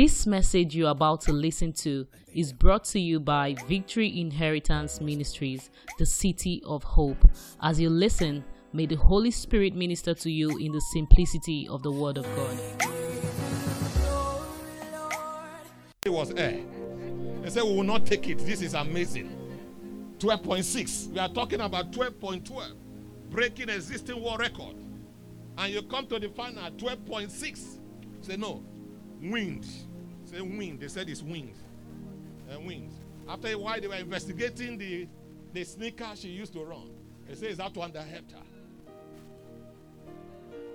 This message you're about to listen to is brought to you by Victory Inheritance Ministries, the City of Hope. As you listen, may the Holy Spirit minister to you in the simplicity of the Word of God. It was air. They said, We will not take it. This is amazing. 12.6. We are talking about 12.12, breaking existing world record. And you come to the final 12.6. Say, No, wind. Say, wind. They said it's wind. And wind. After a while, they were investigating the, the sneaker she used to run. They say, Is that one that helped her?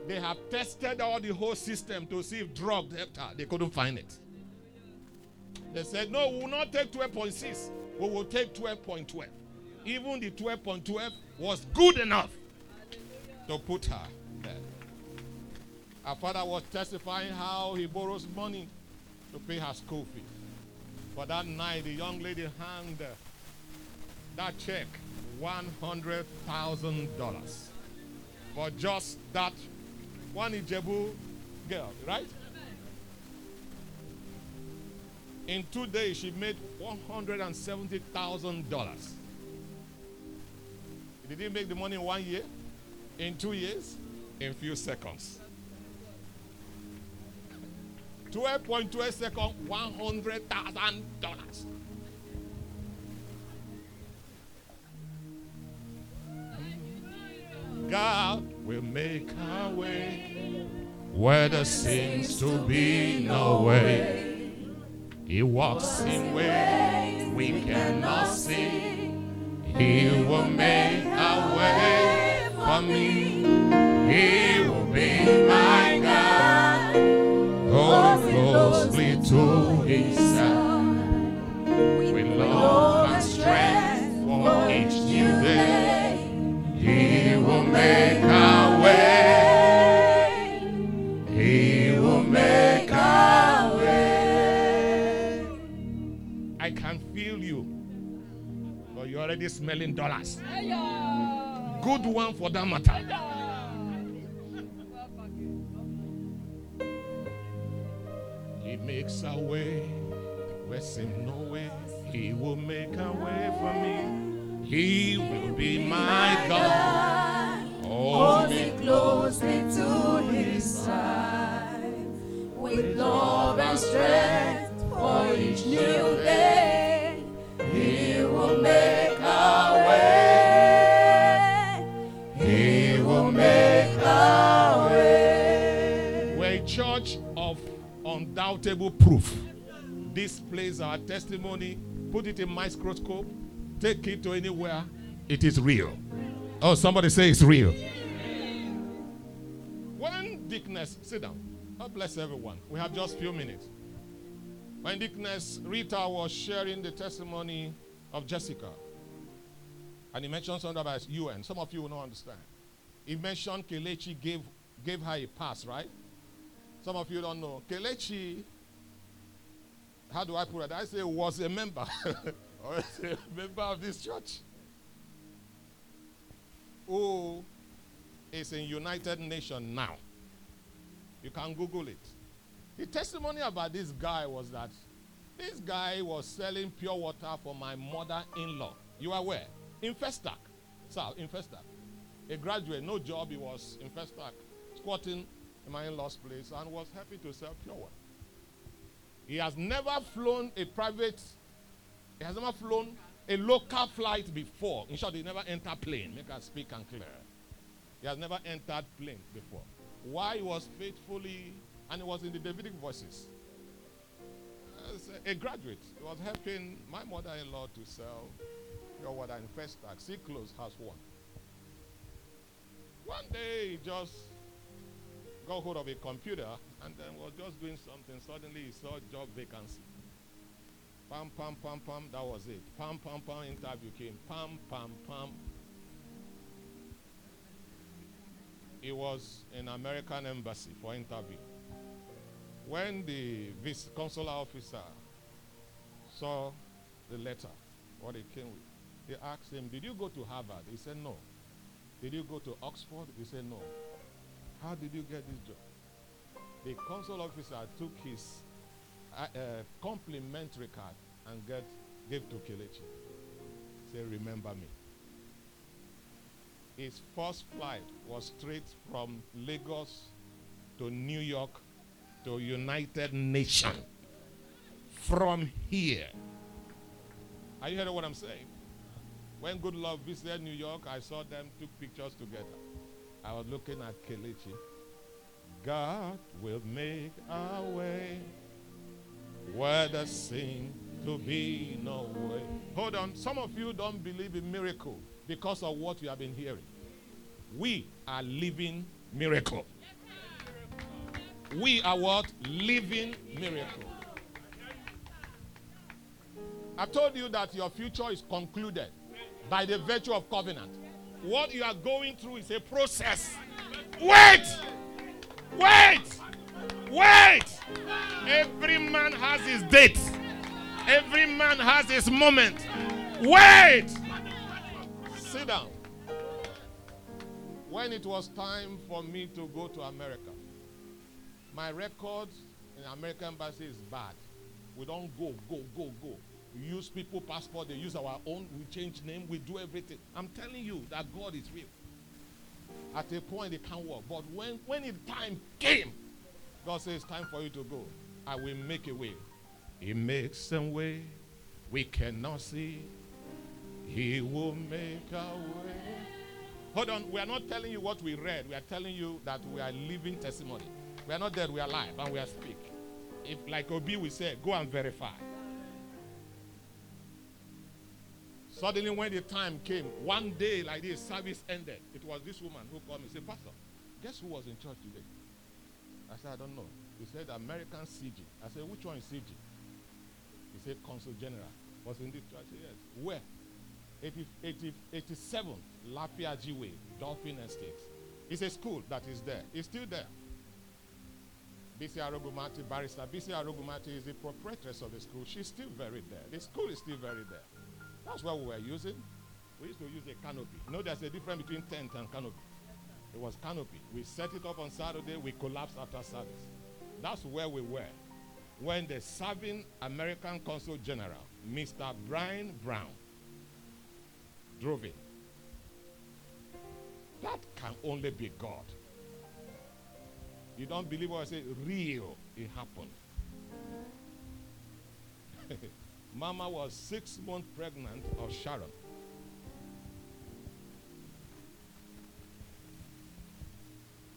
They have tested all the whole system to see if drugs helped her. They couldn't find it. They said, no, we will not take 12.6. We will take 12.12. Even the 12.12 was good enough to put her there. Our father was testifying how he borrows money to pay her school fee. For that night, the young lady handed that check $100,000 for just that one Ijebu girl, right? In two days, she made $170,000. Did he make the money in one year? In two years? In few seconds. 12.2 seconds, $100,000. God will make our way where there seems to be no way. He walks in ways we cannot see. He will make a way for me. He will be my to his side. With love and strength for each new day. He will make a way. He will make a way. I can feel you. But you're already smelling dollars. Good one for that matter. Makes a way where seems no way. He will make a way for me. He will be my God. Hold me closely to his side with love and strength for each new day. He will make undoubtable proof. Displays our testimony, put it in microscope, take it to anywhere. It is real. Oh, somebody say it's real. When Dickness, sit down. God bless everyone. We have just few minutes. When Dickness Rita was sharing the testimony of Jessica, and he mentioned something about UN. Some of you will not understand. He mentioned Kelechi gave gave her a pass, right? Some of you don't know. Kelechi, how do I put it? I say was a member. or a member of this church. Who is in United Nations now. You can Google it. The testimony about this guy was that this guy was selling pure water for my mother-in-law. You are where? In Festac. Sir, in Festac. A graduate, no job, he was in Festac, squatting in my in-law's place and was happy to sell pure water. He has never flown a private, he has never flown a local flight before. In short, he never entered plane. Make us speak and clear. He has never entered plane before. Why he was faithfully, and he was in the Davidic voices. As a graduate, he was helping my mother-in-law to sell pure water in Festac. See close house one. One day he just got hold of a computer and then was just doing something. Suddenly he saw job vacancy. Pam, pam, pam, pam. That was it. Pam, pam, pam. Interview came. Pam, pam, pam. He was in American embassy for interview. When the vice consular officer saw the letter, what he came with, they asked him, Did you go to Harvard? He said, No. Did you go to Oxford? He said, No. How did you get this job? The consul officer took his a, a complimentary card and get give to Kelechi. Say, remember me. His first flight was straight from Lagos to New York to United Nations. From here. Are you hearing what I'm saying? When Good Love visited New York, I saw them took pictures together. I was looking at Kelechi. God will make a way where there seems to be no way. Hold on. Some of you don't believe in miracle because of what you have been hearing. We are living miracle. We are what? Living miracle. I told you that your future is concluded by the virtue of covenant. What you are going through is a process. Wait! Wait! Wait! Every man has his date. Every man has his moment. Wait! Sit down. When it was time for me to go to America, my record in American embassy is bad. We don't go, go, go, go. We use people passport, they use our own, we change name, we do everything. I'm telling you that God is real. At a point it can't work. But when, when the time came, God says, It's time for you to go. I will make a way. He makes some way we cannot see. He will make a way. Hold on, we are not telling you what we read. We are telling you that we are living testimony. We are not dead, we are alive, and we are speak. If, like Obi we say, go and verify. Suddenly, when the time came, one day like this, service ended. It was this woman who called me and said, Pastor, guess who was in church today? I said, I don't know. He said, American CG. I said, which one is CG? He said, Consul General. Was in this church? Yes. Where? 80, 80, 87 Lapiaji Way, Dolphin Estates. It's a school that is there. It's still there. BC Arogumati, barrister. BC Arogumati is the proprietress of the school. She's still very there. The school is still very there. That's what we were using. We used to use a canopy. You know, there's a difference between tent and canopy. It was canopy. We set it up on Saturday. We collapsed after service. That's where we were when the serving American Consul General, Mr. Brian Brown, drove in. That can only be God. You don't believe what I say? Real. It happened. Mama was six months pregnant of Sharon.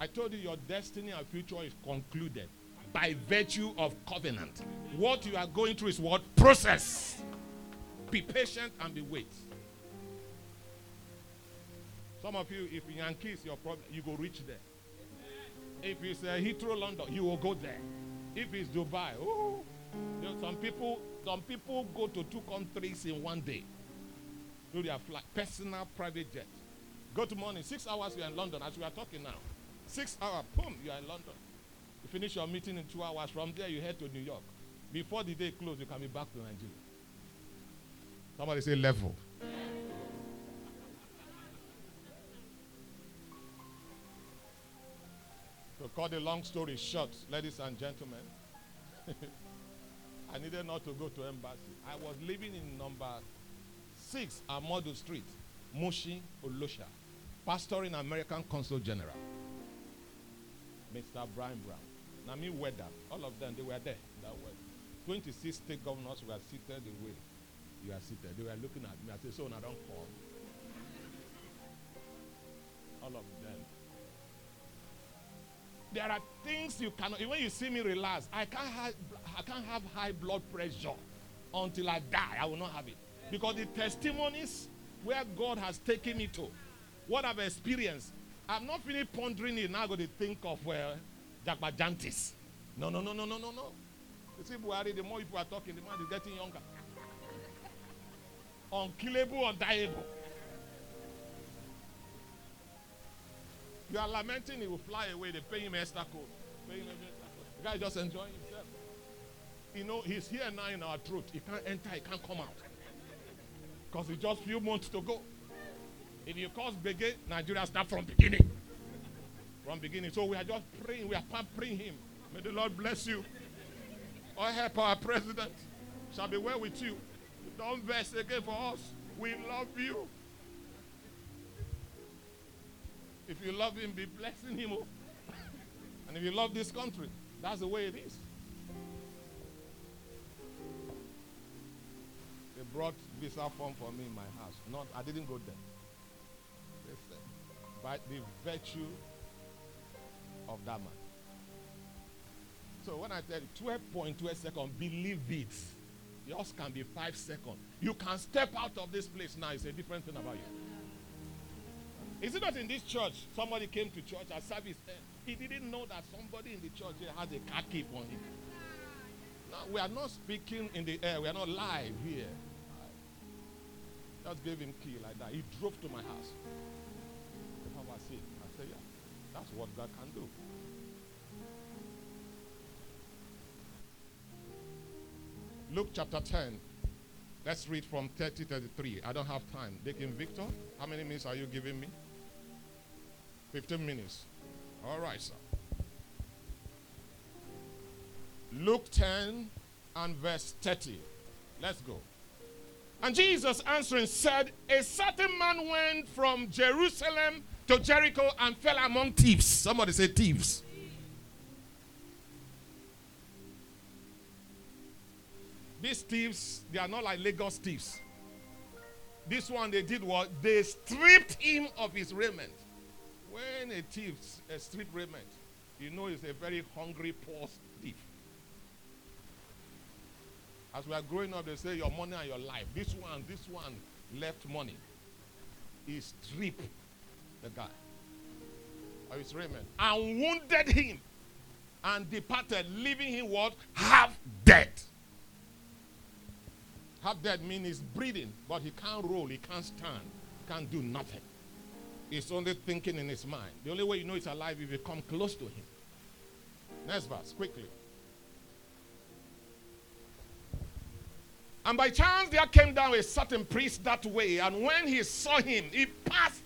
I told you your destiny and future is concluded by virtue of covenant. What you are going through is what? Process. Be patient and be wait. Some of you, if Yankee is your problem, you go reach there. If it's uh, Heathrow, London, you will go there. If it's Dubai, oh, you know, some people, some people go to two countries in one day. Do their flight, personal private jet. Go to morning, six hours you are in London as we are talking now. Six hours, boom, you are in London. You finish your meeting in two hours. From there, you head to New York. Before the day closes, you can be back to Nigeria. Somebody say level. To cut the long story short, ladies and gentlemen, I needed not to go to embassy. I was living in number six Amadu Street, Mushin, Olosha, pastoring American Consul General, Mr. Brian Brown. Nami Weather, all of them, they were there. That was 26 state governors were seated the way you are seated. They were looking at me. I said, so now don't call. All of them. There are things you cannot. When you see me relax, I can't I can't have high blood pressure until I die. I will not have it because the testimonies where God has taken me to, what I've experienced, I'm not finished pondering it. Now I'm going to think of well, Jagbajantis. No, no, no, no, no, no, no. You see, Buhari, the more people are talking, the more is getting younger. Unkillable, undiable. You are lamenting, he will fly away. They pay him extra code. Pay him extra code. The guy is just enjoying. You know, he's here now in our truth. He can't enter, he can't come out. Because it's just few months to go. If you cause begin, Nigeria start from beginning. From beginning. So we are just praying, we are pampering him. May the Lord bless you. or help our president shall be well with you. Don't vex again for us. We love you. If you love him, be blessing him. oh. and if you love this country, that's the way it is. They brought visa form for me in my house. Not, I didn't go there. Listen, by the virtue of that man. So when I tell you 12.2 seconds, believe it. Yours can be five seconds. You can step out of this place now. It's a different thing about you. Is it not in this church? Somebody came to church at service. eh, He didn't know that somebody in the church has a car keep on him. No, we are not speaking in the air. We are not live here. Just gave him key like that. He drove to my house. How I see? I said, yeah, that's what God can do. Luke chapter 10. Let's read from 30 33. I don't have time. Deacon Victor, how many minutes are you giving me? 15 minutes. All right, sir. Luke 10 and verse 30. Let's go. And Jesus answering said, A certain man went from Jerusalem to Jericho and fell among thieves. Somebody say thieves. These thieves, they are not like Lagos thieves. This one they did what? They stripped him of his raiment. When a thief uh, strip raiment, you know he's a very hungry, poor thief. As we are growing up, they say your money and your life. This one, this one left money. He stripped the guy of his raiment and wounded him and departed, leaving him what? Half dead. Half dead means he's breathing, but he can't roll, he can't stand, can't do nothing. He's only thinking in his mind. The only way you know he's alive is if you come close to him. Next verse, quickly. And by chance there came down a certain priest that way, and when he saw him, he passed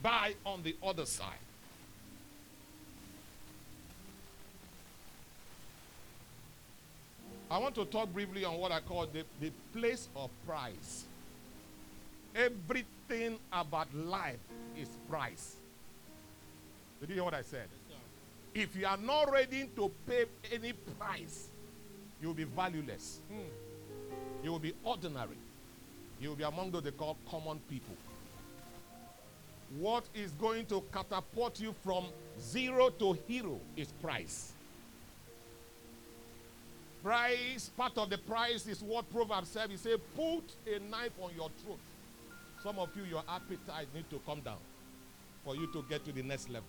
by on the other side. I want to talk briefly on what I call the, the place of price. Everything about life is price. Did you hear what I said? If you are not ready to pay any price, you will be valueless. Hmm. You will be ordinary. You will be among those they call common people. What is going to catapult you from zero to hero is price. Price, part of the price is what Proverbs said. He said, put a knife on your throat. Some of you, your appetite need to come down for you to get to the next level.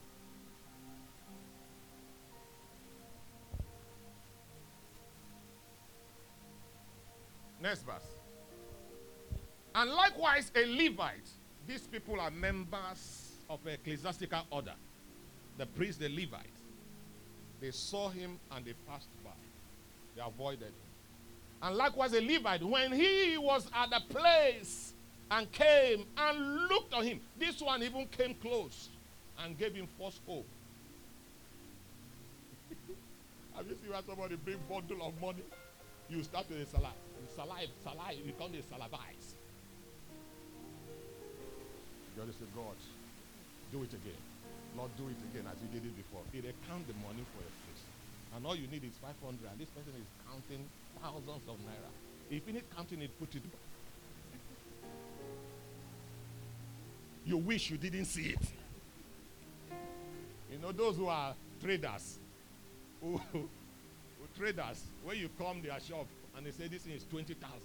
Next verse. And likewise, a Levite. These people are members of an ecclesiastical order. The priest, the Levite. They saw him and they passed by. They avoided him. And likewise, a Levite, when he was at the place and came and looked on him, this one even came close and gave him false hope. Have you seen when somebody bring bundle of money? You start with a salah. Salah, salah, you become a salavize. God is say, God, do it again. Lord, do it again as you did it before. He they count the money for a place. And all you need is 500. And this person is counting thousands of naira. If you need counting it, put it back. You wish you didn't see it. You know, those who are traders, who, who traders, when you come their shop and they say this thing is 20,000,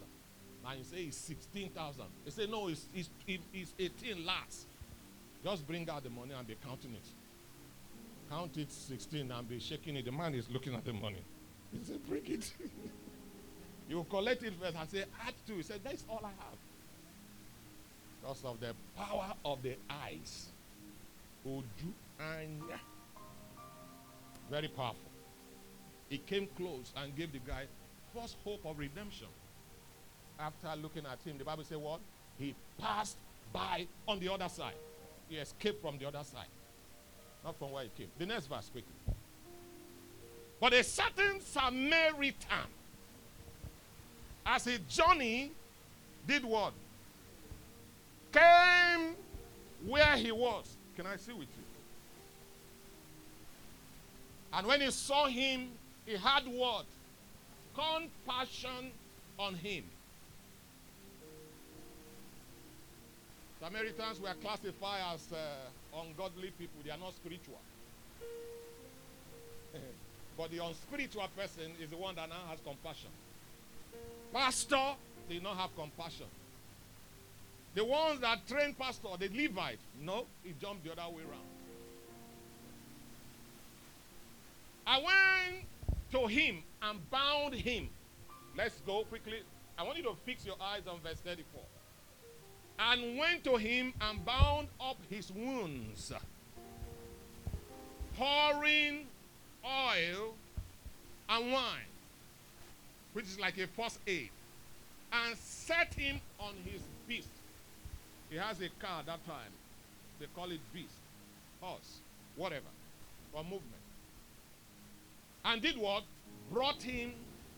and you say it's 16,000, they say no, it's, it's, it's 18 last. Just bring out the money and be counting it. Count it 16 and be shaking it. The man is looking at the money. He said, bring it. you collect it first and say, add two. He said, that's all I have. Because of the power of the eyes. Oju. Very powerful. He came close and gave the guy first hope of redemption. After looking at him, the Bible said what? He passed by on the other side. He escaped from the other side. Not from where he came. The next verse, quickly. But a certain Samaritan as he journey, did what? Came where he was. Can I see with you? And when he saw him, he had what? Compassion on him. Samaritans were classified as uh, ungodly people. They are not spiritual. but the unspiritual person is the one that now has compassion. Pastor did not have compassion. The ones that train pastor, the Levite, no, he jumped the other way around. I went to him and bound him. Let's go quickly. I want you to fix your eyes on verse 34. And went to him and bound up his wounds, pouring oil and wine, which is like a first aid, and set him on his beast. He has a car that time. They call it beast, horse, whatever, for movement. And did what? Brought him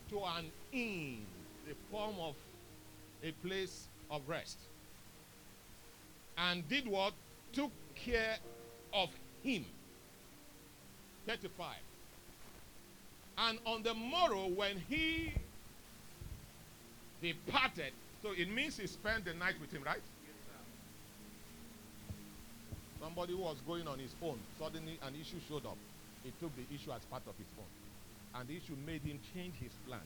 to an inn, the form of a place of rest. And did what? Took care of him. 35. And on the morrow, when he departed, so it means he spent the night with him, right? Somebody was going on his phone, suddenly an issue showed up. He took the issue as part of his phone. And the issue made him change his plan.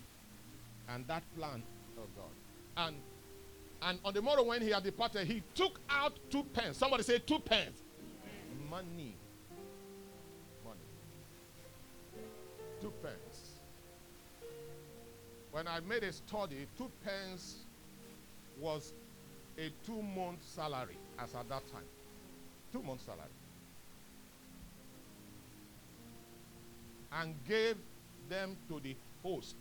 And that plan, oh God. And and on the morrow when he had departed, he took out two pence. Somebody say two pence. Money. Money. Two pence. When I made a study, two pence was a two month salary as at that time. Two-month salary. And gave them to the host,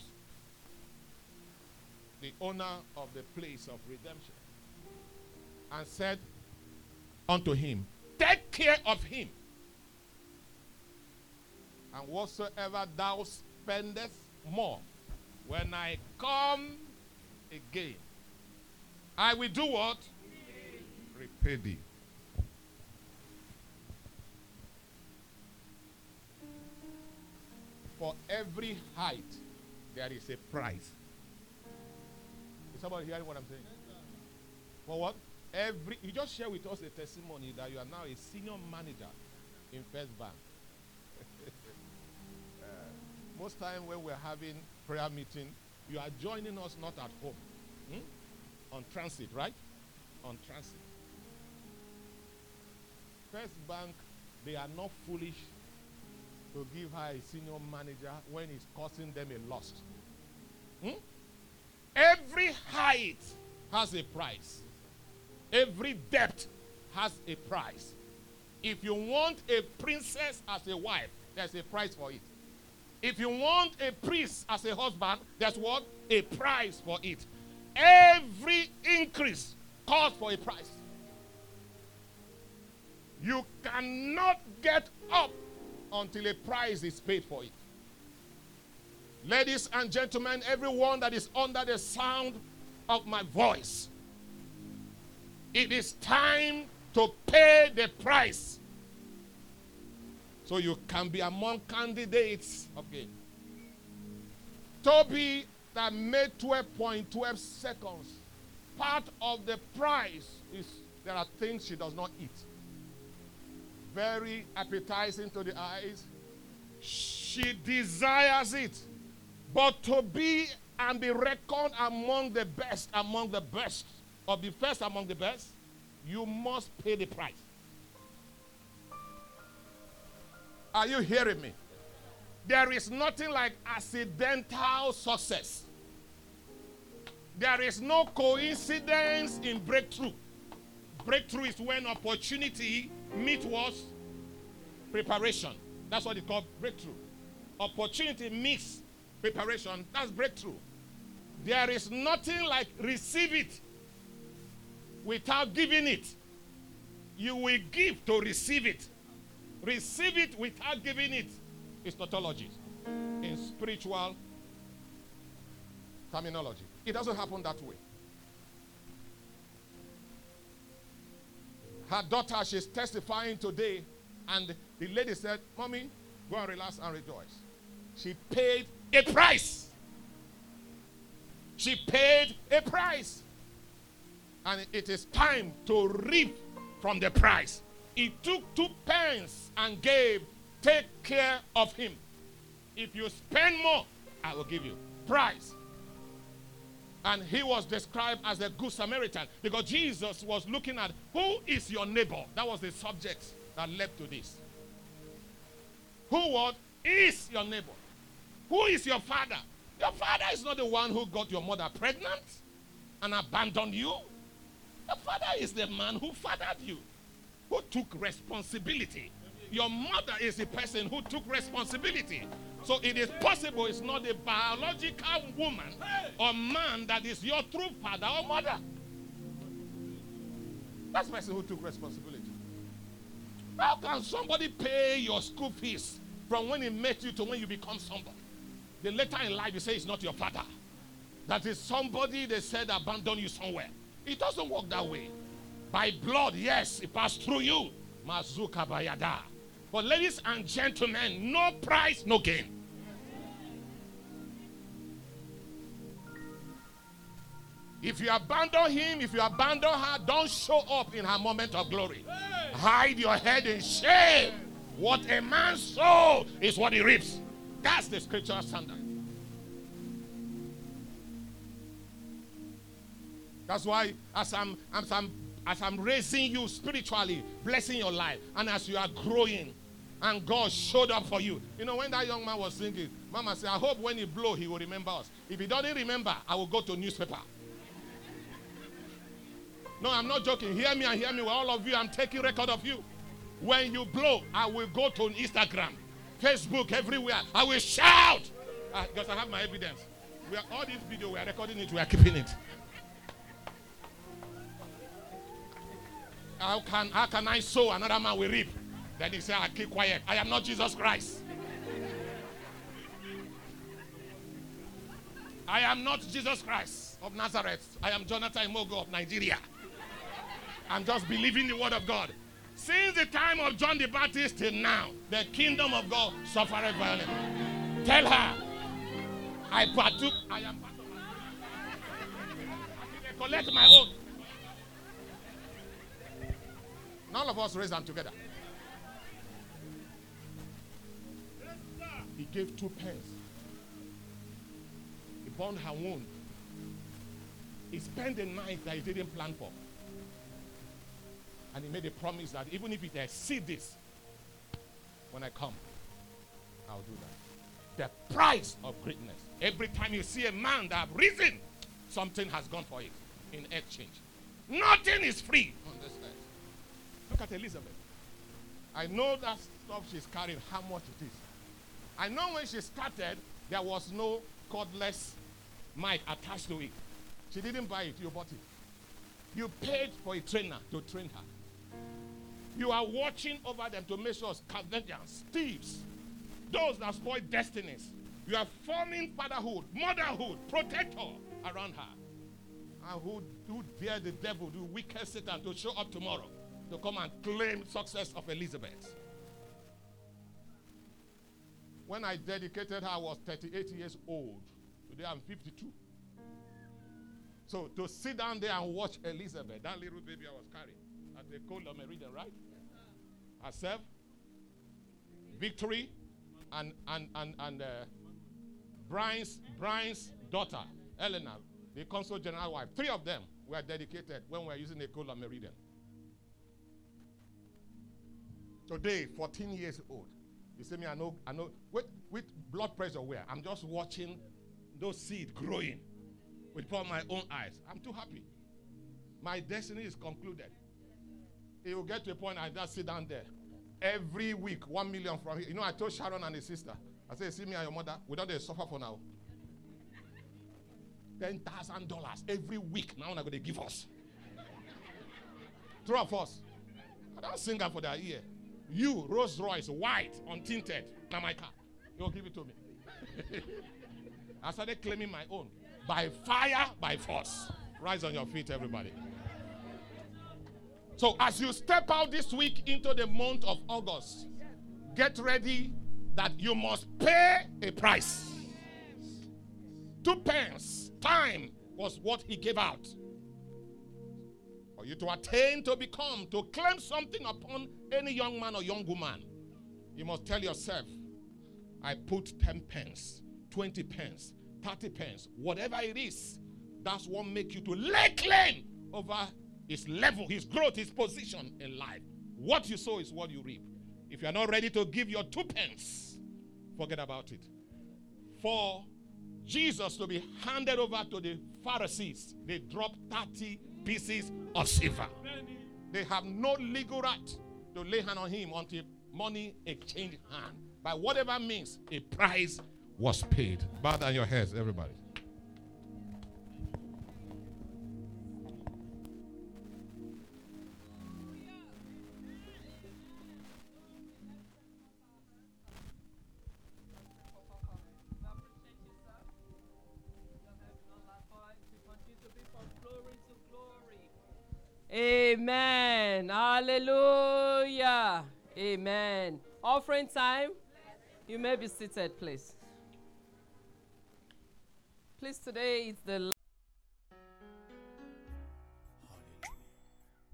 the owner of the place of redemption, and said unto him, Take care of him. And whatsoever thou spendest more, when I come again, I will do what? Repay thee. For every height, there is a price. Is somebody hearing what I'm saying? For what? Every you just share with us a testimony that you are now a senior manager in First Bank. uh, most time when we're having prayer meeting, you are joining us not at home, hmm? on transit, right? On transit. First Bank, they are not foolish to give her a senior manager when it's costing them a loss. Hmm? Every height has a price. Every depth has a price. If you want a princess as a wife, there's a price for it. If you want a priest as a husband, there's what? A price for it. Every increase calls for a price. You cannot get up until a price is paid for it. Ladies and gentlemen, everyone that is under the sound of my voice, it is time to pay the price so you can be among candidates. Okay. Tobi that made 12.12 seconds. Part of the price is there are things she does not eat very appetizing to the eyes. She desires it. But to be and be reckoned among the best, among the best, or be first among the best, you must pay the price. Are you hearing me? There is nothing like accidental success. There is no coincidence in breakthrough. Breakthrough is when opportunity meet was preparation. That's what they call breakthrough. Opportunity meets preparation. That's breakthrough. There is nothing like receive it without giving it. You will give to receive it. Receive it without giving it is tautology in spiritual terminology. It doesn't happen that way. Her daughter, she's testifying today, and the lady said, Mommy, go and relax and rejoice. She paid a price. She paid a price. And it is time to reap from the price. He took two pence and gave, take care of him. If you spend more, I will give you. Price. And he was described as a good Samaritan because Jesus was looking at who is your neighbor. That was the subject that led to this. Who what is your neighbor? Who is your father? Your father is not the one who got your mother pregnant and abandoned you. Your father is the man who fathered you, who took responsibility. Your mother is the person who took responsibility. So it is possible it's not a biological woman or man that is your true father or mother. That's the person who took responsibility. How can somebody pay your school fees from when he met you to when you become somebody? Then later in life you say it's not your father. That is somebody they said abandoned you somewhere. It doesn't work that way. By blood, yes, it passed through you. Mazuka bayada. But ladies and gentlemen, no price, no gain. If you abandon him, if you abandon her, don't show up in her moment of glory. Hide your head in shame. What a man sows is what he reaps. That's the scriptural standard. That's why, as I'm, as I'm, as I'm raising you spiritually, blessing your life, and as you are growing, and God showed up for you. You know, when that young man was singing, Mama said, I hope when he blow, he will remember us. If he doesn't remember, I will go to newspaper. No, I'm not joking. Hear me and hear me. All of you, I'm taking record of you. When you blow, I will go to Instagram, Facebook, everywhere. I will shout. Uh, because I have my evidence. We are all this video, we are recording it, we are keeping it. How can how can I sow another man will reap? Then he said, I keep quiet. I am not Jesus Christ. I am not Jesus Christ of Nazareth. I am Jonathan Mogo of Nigeria. I'm just believing the word of God. Since the time of John the Baptist till now, the kingdom of God suffered violence. Tell her, I partook, I am part of I collect my own. None of us raise them together. Gave two pence. He bound her wound. He spent the night that he didn't plan for. And he made a promise that even if it exceeds this, when I come, I'll do that. The price of greatness. Every time you see a man that have risen, something has gone for it in exchange. Nothing is free on this earth. Look at Elizabeth. I know that stuff she's carrying, how much it is. I know when she started, there was no cordless mic attached to it. She didn't buy it, you bought it. You paid for a trainer to train her. You are watching over them to make sure scavengers, thieves, those that spoil destinies. You are forming fatherhood, motherhood, protector around her. And who do dare the devil, the wicked Satan, to show up tomorrow to come and claim success of Elizabeth? When I dedicated her, I was 38 years old. Today I'm 52. So to sit down there and watch Elizabeth, that little baby I was carrying, at the cold of Meridian, right? Herself, Victory, and and and and uh, Brian's Brian's daughter, Eleanor, the consul general wife. Three of them were dedicated when we were using the cold of Meridian. Today, 14 years old. You see me, I know, I know. With, with blood pressure where? I'm just watching those seeds growing with my own eyes. I'm too happy. My destiny is concluded. It will get to a point I just sit down there. Every week, one million from here. You know, I told Sharon and his sister, I said, see me and your mother, we don't suffer for now. Ten thousand dollars every week. Now they're going to give us. Two of us. I don't sing that for their ear. You, Rolls Royce, white, untinted. Now my car. You'll give it to me. I started claiming my own. by fire, by force. Rise on your feet, everybody. So, as you step out this week into the month of August, get ready that you must pay a price. Two pence, time was what he gave out. For you to attain to become, to claim something upon any young man or young woman, you must tell yourself, I put 10 pence, 20 pence, 30 pence, whatever it is, that's what make you to lay claim over his level, his growth, his position in life. What you sow is what you reap. If you are not ready to give your two pence, forget about it. For Jesus to be handed over to the Pharisees, they dropped 30 pieces of silver. They have no legal right to lay hand on him until money exchanged hand. By whatever means, a price was paid. Bow down your heads, everybody. Amen. Hallelujah. Amen. Offering time. You may be seated, please. Please, today is the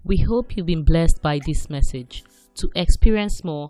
We hope you've been blessed by this message. To experience more,